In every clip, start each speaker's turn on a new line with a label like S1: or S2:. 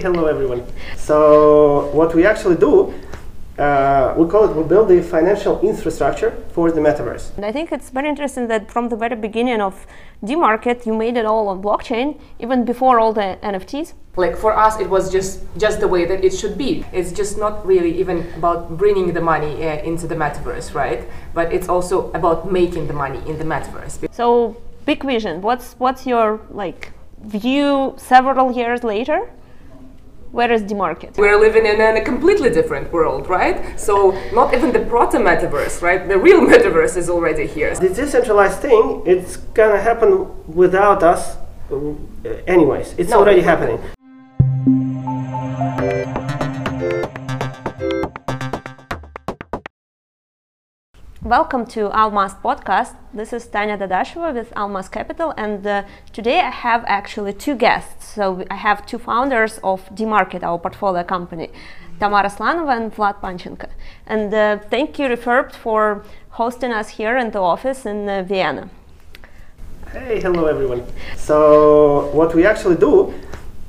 S1: Hey, hello everyone. So what we actually do, uh, we call it, we build the financial infrastructure for the metaverse.
S2: And I think it's very interesting that from the very beginning of DMarket, you made it all on blockchain, even before all the NFTs.
S3: Like for us, it was just just the way that it should be. It's just not really even about bringing the money uh, into the metaverse, right? But it's also about making the money in the metaverse.
S2: So big vision. What's what's your like view several years later? Where is the market?
S3: We're living in a completely different world, right? So not even the proto metaverse, right? The real metaverse is already here.
S1: The decentralized thing, it's gonna happen without us uh, anyways. It's
S3: No,
S1: already happening.
S2: Welcome to Almaz podcast. This is Tanya Dadasheva with Almaz Capital, and uh, today I have actually two guests. So I have two founders of DMarket, our portfolio company, Tamara Slanova and Vlad Panchenko. And uh, thank you, Refurbed, for hosting us here in the office in uh, Vienna.
S1: Hey, hello everyone. So what we actually do,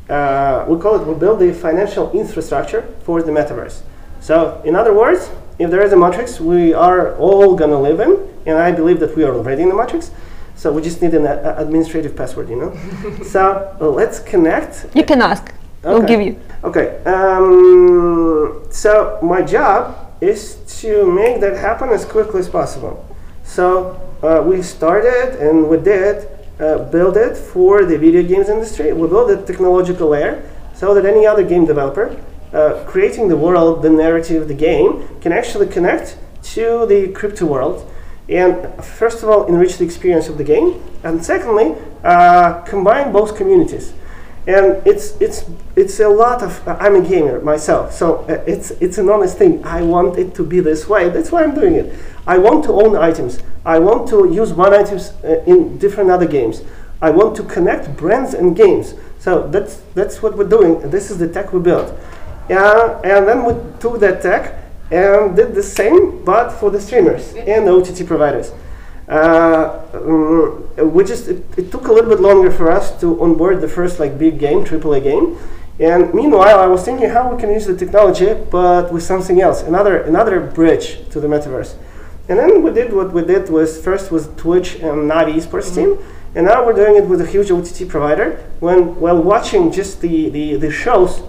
S1: uh, we call it, we build the financial infrastructure for the metaverse. So in other words, if there is a matrix, we are all gonna live in, and I believe that we are already in the matrix. So we just need an uh, administrative password, you know. so uh, let's connect.
S2: You can ask. We'll give you.
S1: Okay. Um, so my job is to make that happen as quickly as possible. So uh, we started and we did uh, build it for the video games industry. We built a technological layer so that any other game developer uh, creating the world, the narrative, the game can actually connect to the crypto world and first of all enrich the experience of the game and secondly uh, combine both communities. And it's it's it's a lot of uh, i'm a gamer myself so uh, it's it's an honest thing. I want it to be this way. That's why i'm doing it. I want to own items. I want to use one items uh, in different other games. I want to connect brands and games. So that's that's what we're doing. This is the tech we built and then we took that tech and did the same but for the streamers and the ott providers uh, um, we just it, it took a little bit longer for us to onboard the first like big game, AAA game. And meanwhile, I was thinking how we can use the technology, but with something else, another another bridge to the metaverse. And then we did what we did was first was Twitch and Navi esports team, and now we're doing it with a huge OTT provider. When while watching just the, the, the shows,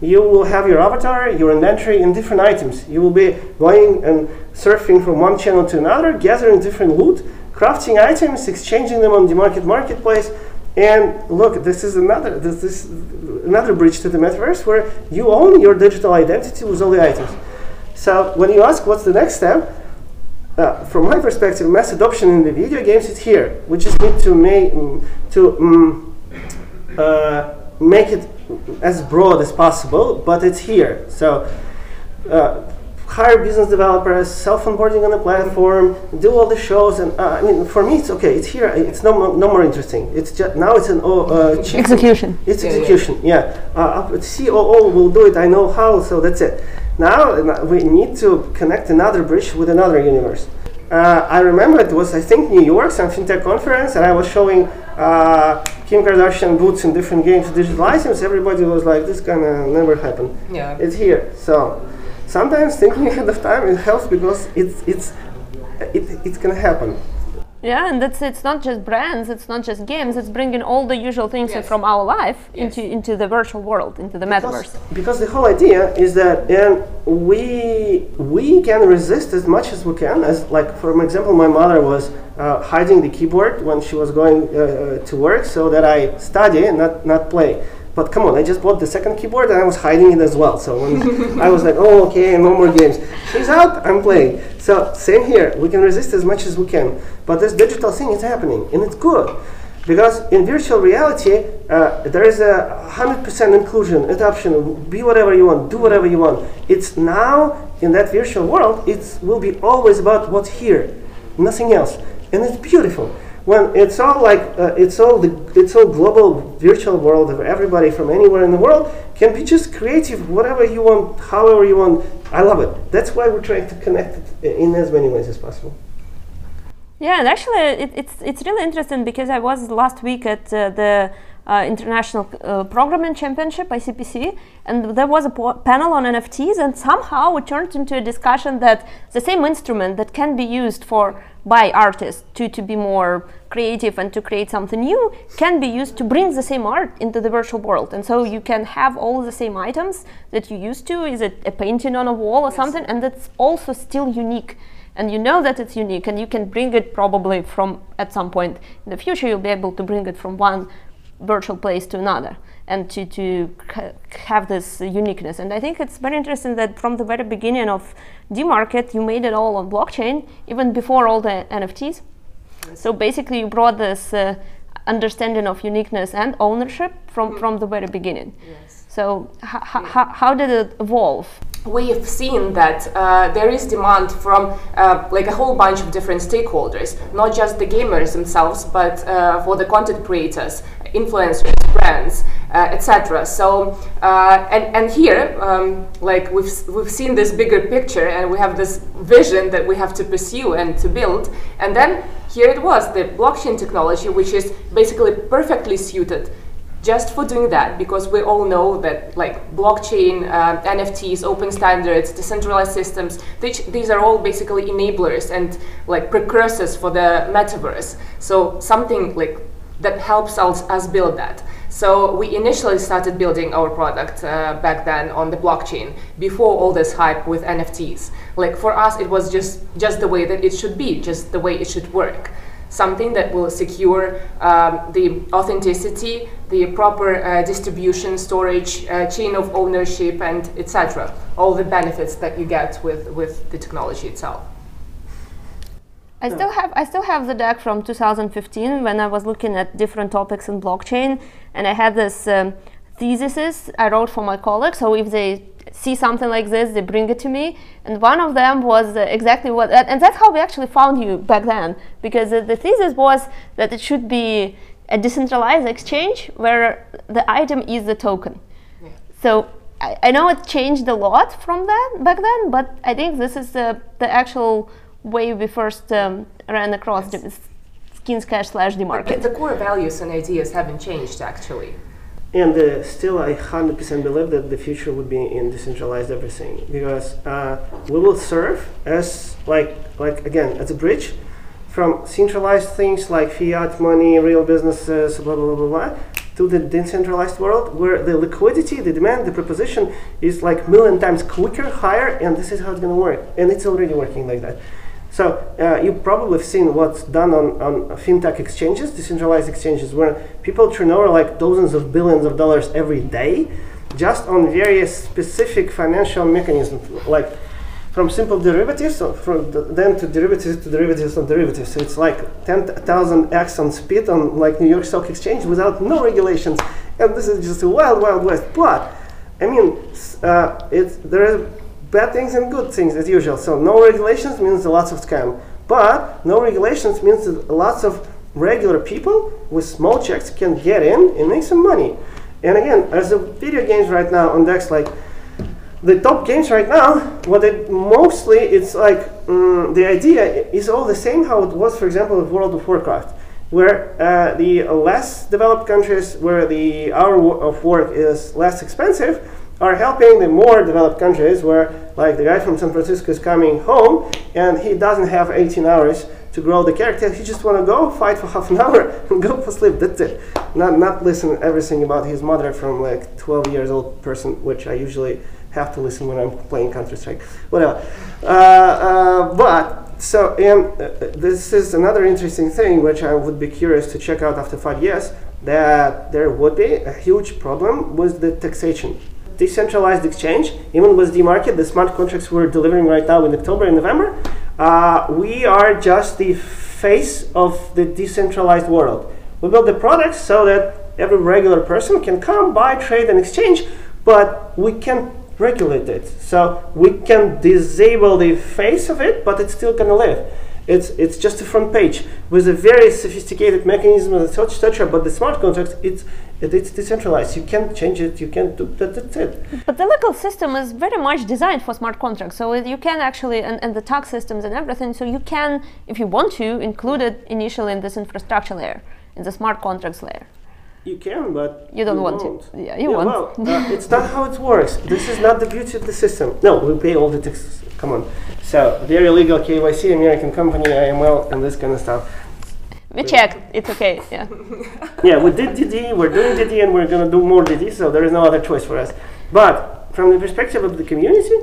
S1: you will have your avatar, your inventory, and different items. You will be going and surfing from one channel to another, gathering different loot, crafting items, exchanging them on the market marketplace. And look, this is another this is another bridge to the metaverse where you own your digital identity with all the items. So when you ask what's the next step, uh, from my perspective, mass adoption in the video games is here. We just need to make to mm, uh, make it as broad as possible, but it's here. So uh, hire business developers, self onboarding on the platform, do all the shows, and uh, I mean, for me, it's okay. It's here. It's no more, no more interesting. It's just now it's an oh, uh, cheap-
S2: Execution.
S1: It's
S3: Yeah, yeah.
S1: execution. Yeah, Uh, COO will do it. I know how. So that's it. Now uh, we need to connect another bridge with another universe. Uh, I remember it was I think New York, some fintech conference, and I was showing uh, Kim Kardashian boots in different games, digital items. Everybody was like, "This gonna never happen."
S3: Yeah.
S1: It's here. So sometimes thinking ahead of time it helps because it's it's it, it's gonna happen.
S2: Yeah, and that's it's not just brands, it's not just games, it's bringing all the usual things
S3: Yes.
S2: from our life
S3: Yes.
S2: into into the virtual world, into the metaverse.
S1: Because, because the whole idea is that and we we can resist as much as we can. As like for example, my mother was uh, hiding the keyboard when she was going uh, to work so that I study and not not play. But come on, I just bought the second keyboard and I was hiding it as well. So when I was like, oh okay, no more games. She's out, I'm playing. So same here. We can resist as much as we can. But this digital thing is happening and it's good. Because in virtual reality, uh, there is a 100% inclusion, adoption, be whatever you want, do whatever you want. It's now, in that virtual world, it will be always about what's here, nothing else. And it's beautiful. When it's all like, uh, it's all the, it's all global virtual world of everybody from anywhere in the world can be just creative, whatever you want, however you want. I love it. That's why we're trying to connect it in as many ways as possible.
S2: Yeah, and actually, it, it's it's really interesting because I was last week at uh, the uh, International uh, Programming Championship, ICPC, and there was a panel on NFTs, and somehow it turned into a discussion that the same instrument that can be used for by artists to, to be more creative and to create something new can be used to bring the same art into the virtual world. And so you can have all the same items that you used to. Is it a painting on a wall or yes. something? And that's also still unique. And you know that it's unique, and you can bring it probably from at some point in the future, you'll be able to bring it from one virtual place to another and to, to have this uniqueness. And I think it's very interesting that from the very beginning of DMarket, you made it all on blockchain, even before all the NFTs. So basically, you brought this uh, understanding of uniqueness and ownership from, mm. from the very beginning. Yes. So, yeah. how did it evolve?
S3: We've seen that uh, there is demand from uh, like a whole bunch of different stakeholders, not just the gamers themselves, but uh, for the content creators, influencers, brands, uh, etc. So uh, and and here, um, like we've we've seen this bigger picture, and we have this vision that we have to pursue and to build, and then here it was the blockchain technology, which is basically perfectly suited just for doing that because we all know that like blockchain uh, nfts open standards decentralized systems these, these are all basically enablers and like precursors for the metaverse. So something like that helps us, us build that. So we initially started building our product uh, back then on the blockchain before all this hype with nfts like for us it was just just the way that it should be just the way it should work something that will secure um, the authenticity, the proper uh, distribution, storage, uh, chain of ownership, and etc. All the benefits that you get with, with the technology itself.
S2: I still have I still have the deck from 2015 when I was looking at different topics in blockchain, and I had this um, theses I wrote for my colleagues. So if they see something like this, they bring it to me. And one of them was uh, exactly what, and that's how we actually found you back then, because uh, the thesis was that it should be a decentralized exchange where the item is the token. Yeah. So I, I, know it changed a lot from that back then, but I think this is the, the actual way we first um, ran across yes. the Cash slash.
S3: The, the core values and ideas haven't changed actually.
S1: And uh, still, I 100% believe that the future would be in decentralized everything because uh, we will serve as like like again as a bridge from centralized things like fiat money, real businesses, blah blah blah blah, blah to the decentralized world where the liquidity, the demand, the proposition is like million times quicker, higher, and this is how it's to work. And it's already working like that. So uh, you probably have seen what's done on, on fintech exchanges, decentralized exchanges, where people turn over like dozens of billions of dollars every day, just on various specific financial mechanisms, like from simple derivatives, so from the, then to derivatives to derivatives on derivatives. So it's like 10,000 x on speed on like New York Stock Exchange without no regulations, and this is just a wild, wild west. But I mean, uh, it's there is bad things and good things as usual. So no regulations means lots of scam. But no regulations means that lots of regular people with small checks can get in and make some money. And again, as the video games right now on Dex, like the top games right now, what it mostly it's like um, the idea is all the same how it was, for example, with World of Warcraft, where uh, the less developed countries where the hour of work is less expensive are helping the more developed countries where like the guy from San Francisco is coming home and he doesn't have 18 hours to grow the character. He just want to go fight for half an hour and go for sleep. That's it. Not not listen everything about his mother from like 12 years old person, which I usually have to listen when I'm playing Counter Strike. Whatever. Uh, uh, but so and uh, this is another interesting thing which I would be curious to check out after five years. That there would be a huge problem with the taxation decentralized exchange, even with the market, the smart contracts we're delivering right now in October and November, uh, we are just the face of the decentralized world. We build the products so that every regular person can come, buy, trade, and exchange, but we can regulate it. So we can disable the face of it, but it's still gonna live. It's, it's just a front page with a very sophisticated mechanism, and such, etc. But the smart contracts, it's it, it's decentralized. You can't change it. You can't do that. That's it.
S2: But the legal system is very much designed for smart contracts. So you can actually, and, and the tax systems and everything. So you can, if you want to, include it initially in this infrastructure layer, in the smart contracts layer.
S1: You can, but
S2: You don't want
S1: won't.
S2: to. Yeah, you want.
S1: Well, uh, it's not how it works. This is not the beauty of the system. No, we pay all the taxes. Come on. So, very legal KYC, American company, AML, and this kind of stuff.
S2: We checked. It's okay. Yeah.
S1: Yeah, we did DD, we're doing DD, and we're going to do more DD, so there is no other choice for us. But from the perspective of the community,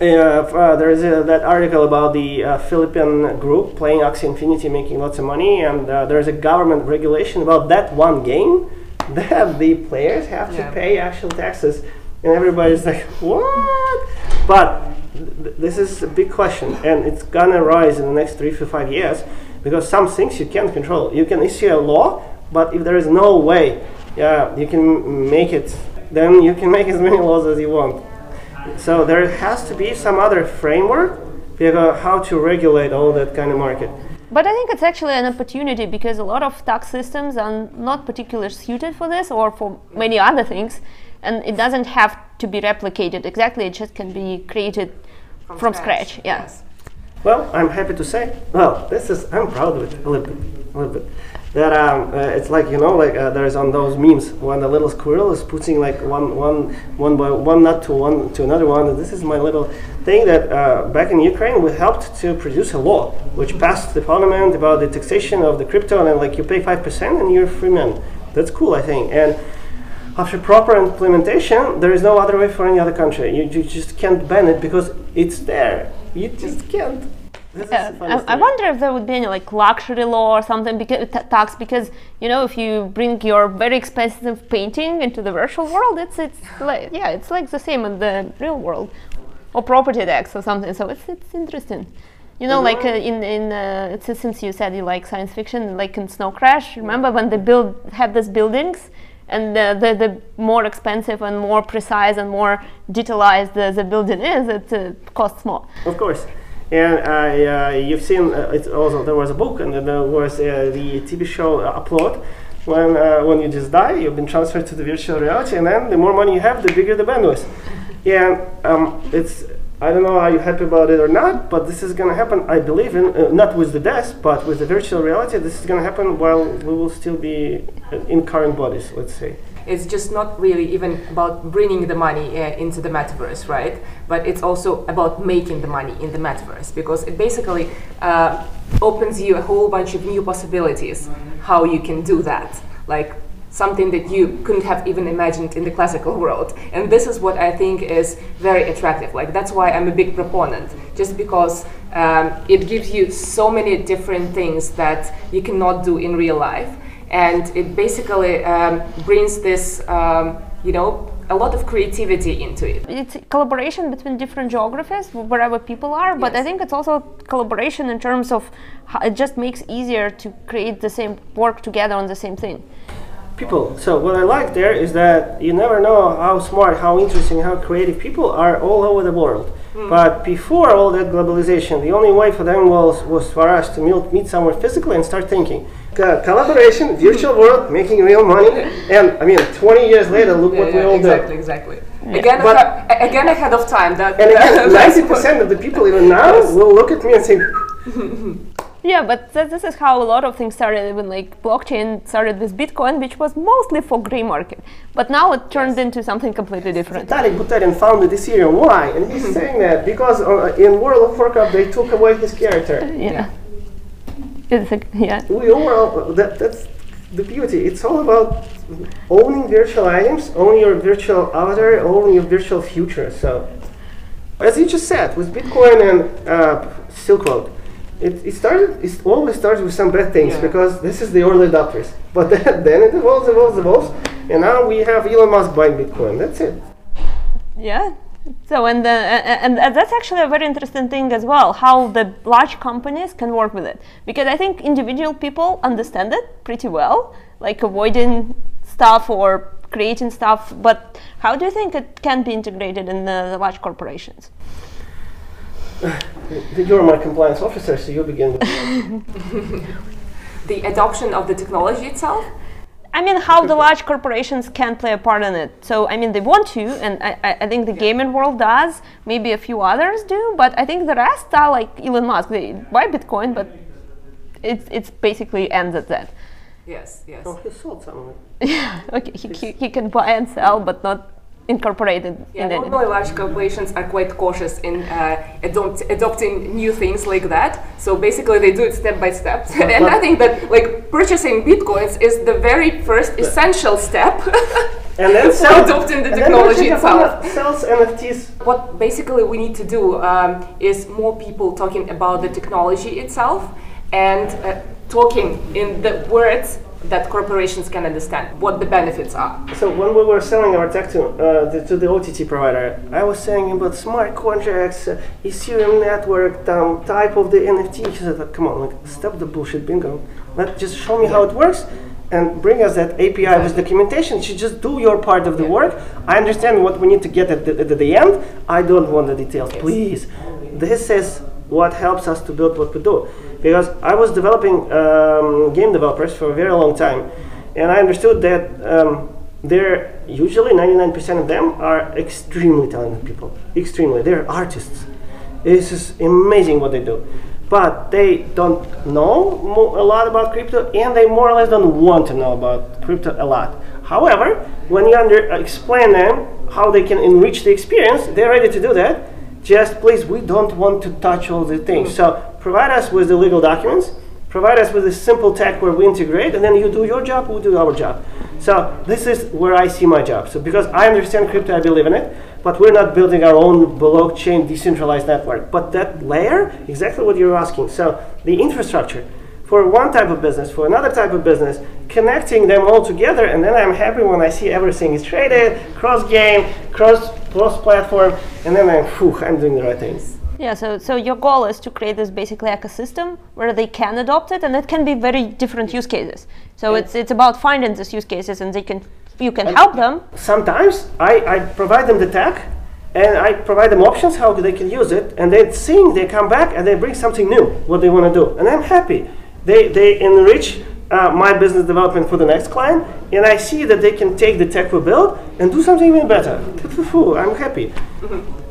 S1: uh, uh, there is a, that article about the uh, Philippine group playing Axie Infinity, making lots of money, and uh, there is a government regulation about that one game that the players have
S3: Yeah.
S1: to pay actual taxes, and everybody's like, what? But th- this is a big question, and it's gonna rise in the next three to five years because some things you can't control. You can issue a law, but if there is no way, yeah, you can make it, then you can make as many laws as you want. So there has to be some other framework figure how to regulate all that kind of market.
S2: But I think it's actually an opportunity because a lot of tax systems are not particularly suited for this or for many other things, and it doesn't have to be replicated exactly. It just can be created from, scratch. Yeah.
S3: Yes.
S1: Well, I'm happy to say. Well, this is I'm proud of it a little bit, a little bit. That um, uh, it's like you know, like uh, there's on those memes when the little squirrel is putting like one, one, one by one nut to one to another one. This is my little thing that uh, back in Ukraine we helped to produce a law which passed the parliament about the taxation of the crypto and then like you pay five percent and you're a free man. That's cool, I think. And after proper implementation, there is no other way for any other country. You, you just can't ban it because it's there. You just can't.
S2: Yeah, I, I wonder if there would be any like luxury law or something because ta- tax because you know if you bring your very expensive painting into the virtual world it's it's like yeah it's like the same in the real world. Or property tax or something so it's it's interesting. You know like uh, in in uh, since you said you like science fiction like in Snow Crash remember when they build had these buildings and the, the, the more expensive and more precise and more detailized the, the building is it uh, costs more
S1: Of course. And uh, you've seen uh, it's also there was a book and there was uh, the TV show Upload. When uh, when you just die, you've been transferred to the virtual reality, and then the more money you have, the bigger the bandwidth. And um, it's I don't know are you happy about it or not, but this is gonna happen. I believe in uh, not with the death, but with the virtual reality. This is gonna happen while we will still be in current bodies. Let's say.
S3: It's just not really even about bringing the money uh, into the metaverse, right? But it's also about making the money in the metaverse because it basically uh, opens you a whole bunch of new possibilities how you can do that. Like something that you couldn't have even imagined in the classical world. And this is what I think is very attractive. Like that's why I'm a big proponent, just because um, it gives you so many different things that you cannot do in real life and it basically um, brings this, um, you know, a lot of creativity into it.
S2: it's collaboration between different geographies wherever people are but i think it's also collaboration in terms of how it just makes easier to create the same work together on the same thing
S1: people. So what I like there is that you never know how smart, how interesting, how creative people are all over the world. Hmm. But before all that globalization, the only way for them was was for us to meet, meet somewhere physically and start thinking. Co- collaboration, virtual world, making real money, and I mean, 20 years later, look what we all
S3: exactly,
S1: do.
S3: exactly. Again,
S1: But-
S3: ahe- a- again ahead of time. That,
S1: And again, 90% of the people even now will look at me and say,
S2: yeah but th- this is how a lot of things started even like blockchain started with bitcoin which was mostly for gray market. But now it turned into something completely different.
S1: Vitalik Buterin founded Ethereum. Why? And he's saying that because uh, in World of Warcraft they took away his character.
S2: yeah. It's like, yeah.
S1: We overall that, that's the beauty. It's all about owning virtual items owning your virtual avatar owning your virtual future so. As you just said with bitcoin and uh, silk road it, it started it always starts with some bad things
S3: Yeah.
S1: because this is the early adopters but then, then it evolves evolves evolves and now we have elon musk buying bitcoin that's it
S2: Yeah. So and the, and and that's actually a very interesting thing as well. How the large companies can work with it because I think individual people understand it pretty well, like avoiding stuff or creating stuff. But how do you think it can be integrated in the, the large corporations?
S1: you're my compliance officer so you begin with
S3: the adoption of the technology itself.
S2: I mean, how the large corporations can play a part in it. So, I mean, they want to, and I, I I think the gaming world does. Maybe a few others do, but I think the rest are like Elon Musk. They buy Bitcoin, but it's it's basically ends at that.
S3: Yes, yes.
S1: Oh, he sold some of it.
S2: okay, he, he, he can buy and sell, but not incorporated
S3: Yeah,
S2: in it.
S3: normally large corporations are quite cautious in uh, adopt, adopting new things like that. So basically, they do it step by step. and I think that like purchasing bitcoins is the very first essential step
S1: And then
S3: for
S1: sell,
S3: adopting the
S1: and then
S3: technology itself.
S1: Bank sells NFTs.
S3: What basically we need to do um, is more people talking about the technology itself and uh, talking in the words that corporations can understand what the benefits are.
S1: So when we were selling our tech to, uh, the, to the OTT provider, I was saying about smart contracts, uh, Ethereum network, um, type of the NFT. She said, "Come on, like, stop the bullshit, bingo. Let just show me how it works." And bring us that API with documentation. You just do your part of the work. I understand what we need to get at the, at the end. I don't want the details, please. This is what helps us to build what we do. Because I was developing um, game developers for a very long time, and I understood that um, they're usually 99% of them are extremely talented people. Extremely, they're artists. This is amazing what they do, but they don't know a lot about crypto, and they more or less don't want to know about crypto a lot. However, when you explain them how they can enrich the experience, they're ready to do that just please we don't want to touch all the things. Mm. So provide us with the legal documents provide us with a simple tech where we integrate and then you do your job we do our job. So this is where i see my job. So because i understand crypto i believe in it but we're not building our own blockchain decentralized network. But that layer exactly what you're asking. So the infrastructure. For one type of business, for another type of business, connecting them all together, and then I'm happy when I see everything is traded, cross game, cross cross platform, and then I'm, whew, I'm doing the right things.
S2: Yeah, so, so your goal is to create this basically ecosystem where they can adopt it, and it can be very different use cases. So it's it's about finding these use cases, and they can you can help them.
S1: Sometimes I, I provide them the tech, and I provide them options how they can use it, and then seeing they come back and they bring something new, what they want to do, and I'm happy. They they enrich uh, my business development for the next client, and I see that they can take the tech we build and do something even better. I'm happy.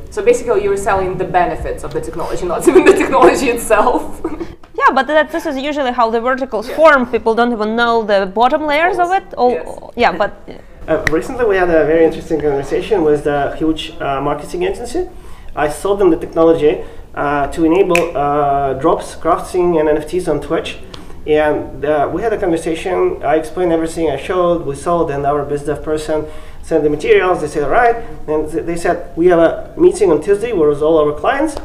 S3: So basically, you're selling the benefits of the technology, not even the technology itself.
S2: Yeah, but that, this is usually how the verticals form. People don't even know the bottom layers of it. Oh,
S3: Yes.
S2: yeah, but
S1: Uh, recently, we had a very interesting conversation with a huge uh, marketing agency. I sold them the technology uh, to enable uh, drops, crafting, and NFTs on Twitch. And uh, we had a conversation. I explained everything I showed. We sold, and our dev person sent the materials. They said, "All right." And th- they said, "We have a meeting on Tuesday where with all our clients."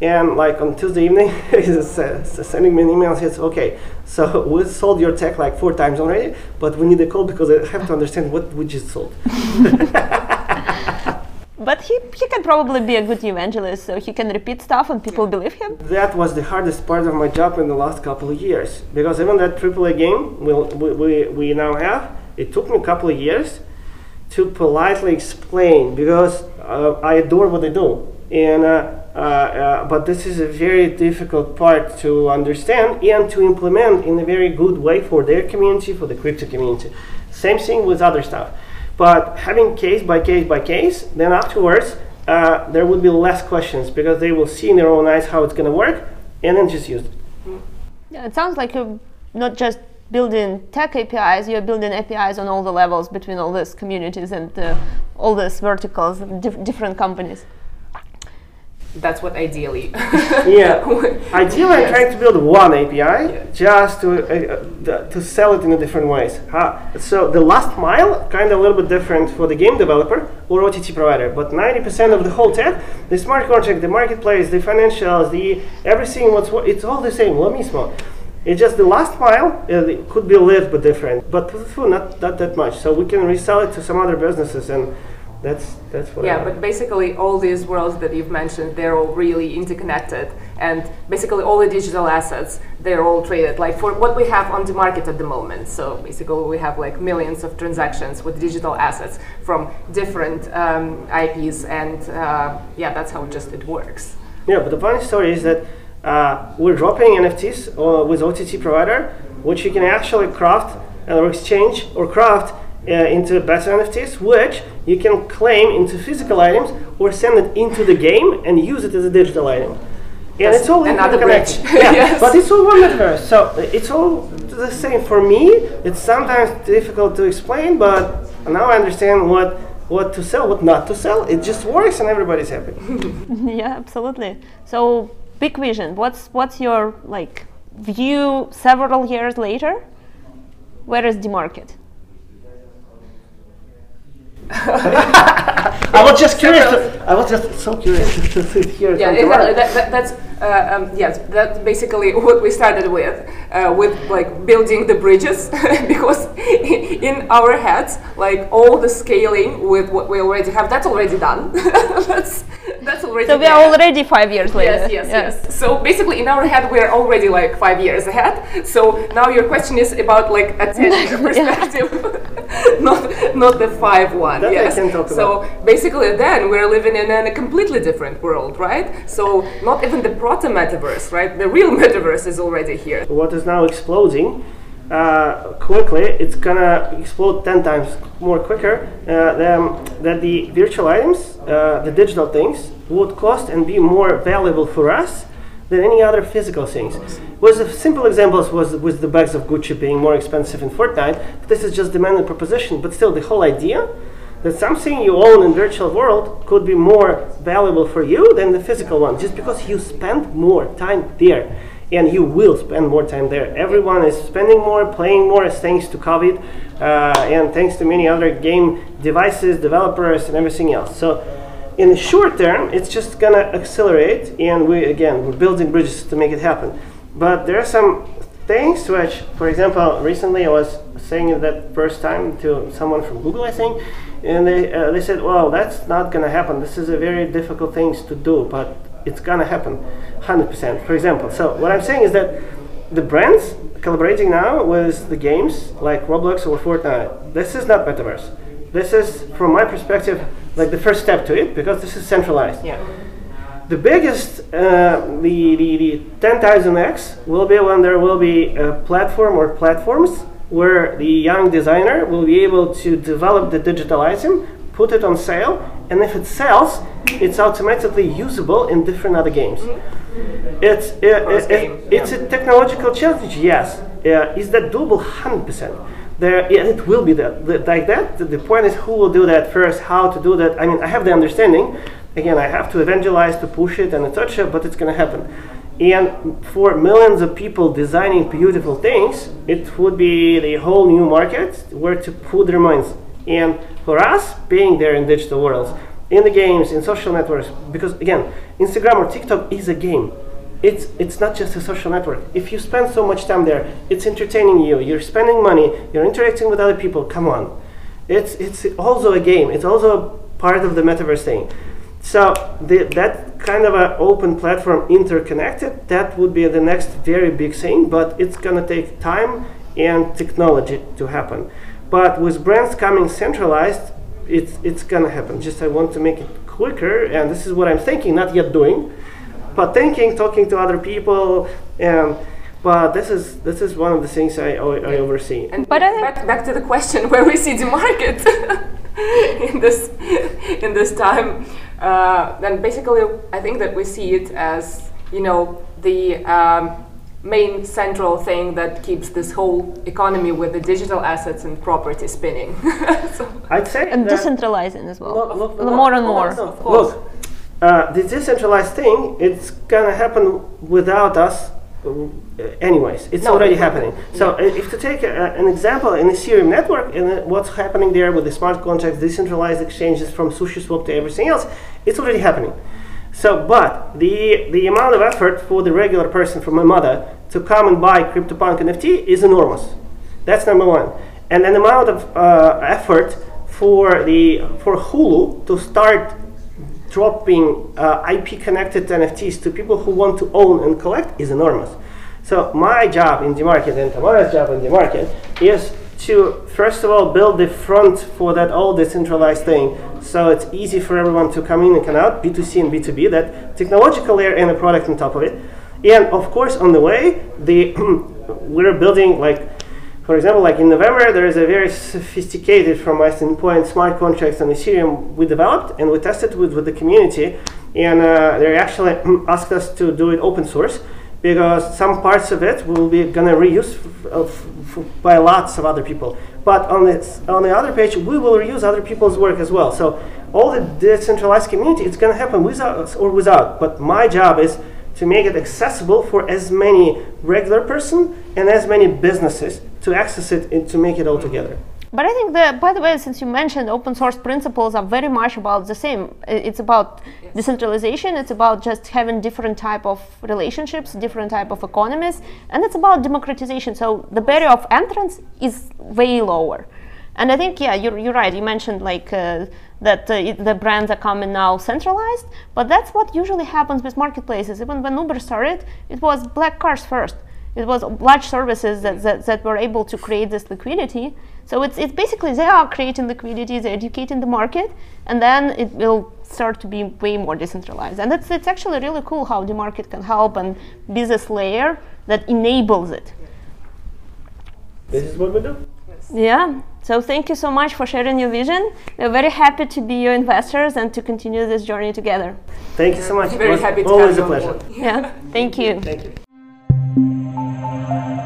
S1: And like on Tuesday evening, he's uh, sending me an email. Says, "Okay, so we sold your tech like four times already, but we need a call because I have to understand what we just sold."
S2: but he, he can probably be a good evangelist, so he can repeat stuff and people believe him.
S1: That was the hardest part of my job in the last couple of years because even that AAA game we, we, we, now have, it took me a couple of years to politely explain because uh, I adore what I do. And, uh, uh, uh, but this is a very difficult part to understand and to implement in a very good way for their community, for the crypto community. Same thing with other stuff. But having case by case by case, then afterwards, uh, there would be less questions because they will see in their own eyes how it's going to work and then just use it.
S2: Yeah, it sounds like you're not just building tech APIs, you're building APIs on all the levels between all these communities and uh, all these verticals and dif- different companies.
S3: That's what ideally.
S1: Yeah. Ideally, I'm trying to build one API
S3: Yeah.
S1: just to uh, uh, the- to sell it in a different ways. So the last mile kind of a little bit different for the game developer or OTT provider, but 90% of the whole tech, the smart contract, the marketplace, the financials, the everything, what's what, it's all the same. Lo mismo. It's just the last mile uh, it could be a little bit different, but not not that much. So we can resell it to some other businesses, and that's that's what.
S3: Yeah,
S1: like.
S3: but basically all these worlds that you've mentioned, they're all really interconnected. And basically all the digital assets, they're all traded. Like for what we have on the market at the moment. So basically we have like millions of transactions with digital assets from different um, IPs and uh, yeah, that's how just it works.
S1: Yeah, but the funny story is that uh, we're dropping NFTs uh, with OTT provider, which you can actually craft or exchange or craft uh, into better NFTs, which you can claim into physical items or send it into the game and use it as a digital item. And
S3: That's
S1: it's all
S3: another
S1: interconnected.
S3: bridge.
S1: yeah,
S3: Yes.
S1: but it's all one metaverse. So it's all the same for me. It's sometimes difficult to explain, but now I understand what what to sell, what not to sell. It just works, and everybody's happy.
S2: yeah, absolutely. So big vision. What's what's your like view several years later? Where is the market?
S1: I was just curious. To, I was just so curious to, hear.
S3: Yeah, exactly. That, that, that's uh, um, yes. That's basically what we started with, uh, with like building the bridges, because in our heads, like all the scaling with what we already have, that's already done. that's that's already.
S2: So we are already five years later.
S3: Yes, yes, yes, yes. So basically, in our head, we are already like five years ahead. So now your question is about like a ten-year perspective, not not the five one.
S1: That
S3: yes.
S1: So
S3: basically, then we're living in a completely different world, right? So not even the proto metaverse, right? The real metaverse is already here.
S1: What is now exploding uh, quickly, it's gonna explode 10 times more quicker uh, than, than the virtual items, uh, the digital things, would cost and be more valuable for us than any other physical things. Was a simple examples was with the bags of Gucci being more expensive in Fortnite. This is just demand and proposition, but still the whole idea that something you own in virtual world could be more valuable for you than the physical one, just because you spend more time there and you will spend more time there. Everyone is spending more, playing more, thanks to COVID, uh, and thanks to many other game devices, developers, and everything else. So, in the short term, it's just gonna accelerate, and we again we're building bridges to make it happen. But there are some things which, for example, recently I was saying that first time to someone from Google, I think, and they uh, they said, "Well, that's not gonna happen. This is a very difficult thing to do, but." It's gonna happen 100% for example so what i'm saying is that the brands collaborating now with the games like roblox or fortnite this is not metaverse. This is from my perspective like the first step to it because this is centralized.
S3: Yeah.
S1: The biggest uh, the, the, the 10,000x will be when there will be a platform or platforms where the young designer will be able to develop the digital item put it on sale and if it sells it's automatically usable in different other games. Mm-hmm. It's uh, it, it, it's a technological challenge, yes. Uh, is that doable? Hundred percent. There, yeah, it will be that like that. The, the point is who will do that first, how to do that. I mean, I have the understanding. Again, I have to evangelize to push it and touch it, but it's going to happen. And for millions of people designing beautiful things, it would be the whole new market where to put their minds. And for us, being there in digital worlds, in the games, in social networks, because again, Instagram or TikTok is a game. It's, it's not just a social network. If you spend so much time there, it's entertaining you, you're spending money, you're interacting with other people, come on. It's, it's also a game, it's also part of the metaverse thing. So the, that kind of an open platform interconnected, that would be the next very big thing, but it's gonna take time and technology to happen. But with brands coming centralized, it's it's gonna happen. Just I want to make it quicker, and this is what I'm thinking, not yet doing, but thinking, talking to other people, and but this is this is one of the things I, I oversee.
S3: And but back, back to the question where we see the market in this in this time, uh, then basically I think that we see it as you know the um, main central thing that keeps this whole economy with the digital assets and property spinning.
S1: so I'd say
S2: and decentralizing as well. Look, look, look, more and more.
S1: Look, uh, the decentralized thing, it's gonna happen without us. Uh, anyways, it's no, already happening. So, yeah. if to take a, an example in the Ethereum network and uh, what's happening there with the smart contracts, decentralized exchanges from SushiSwap to everything else, it's already happening. So, but the, the amount of effort for the regular person, for my mother, to come and buy CryptoPunk NFT is enormous. That's number one. And an amount of uh, effort for the for Hulu to start dropping uh, IP connected NFTs to people who want to own and collect is enormous. So my job in DMarket and Tamara's job in DMarket is to first of all build the front for that all decentralized thing. So it's easy for everyone to come in and come out b2c and b2b that technological layer and a product on top of it. And of course on the way the we're building like for example like in november there is a very sophisticated from my standpoint smart contracts on ethereum we developed and we tested with, with the community. And uh, they actually asked us to do it open source because some parts of it will be gonna reuse f- f- by lots of other people. But on the on the other page, we will reuse other people's work as well. So all the decentralized community, it's gonna happen with us or without. But my job is to make it accessible for as many regular person and as many businesses to access it and to make it all together.
S2: But I think that, by the way, since you mentioned open source principles are very much about the same. It's about decentralization. It's about just having different type of relationships, different type of economies, and it's about democratization. So the barrier of entrance is way lower. And I think, yeah, you're, you're right. You mentioned like uh, that uh, it, the brands are coming now centralized, but that's what usually happens with marketplaces. Even when Uber started, it was black cars first. It was large services that, that, that were able to create this liquidity. So it's, it's basically they are creating liquidity, they're educating DMarket, and then it will start to be way more decentralized. And it's, it's actually really cool how the market can help and be this layer that enables it.
S1: This is what we do.
S2: Yeah. So thank you so much for sharing your vision. We're very happy to be your investors and to continue this journey together.
S1: Thank you so much. It
S3: Very happy to
S1: always a pleasure.
S3: board.
S2: Yeah. Thank you. Thank you.
S1: Thank you.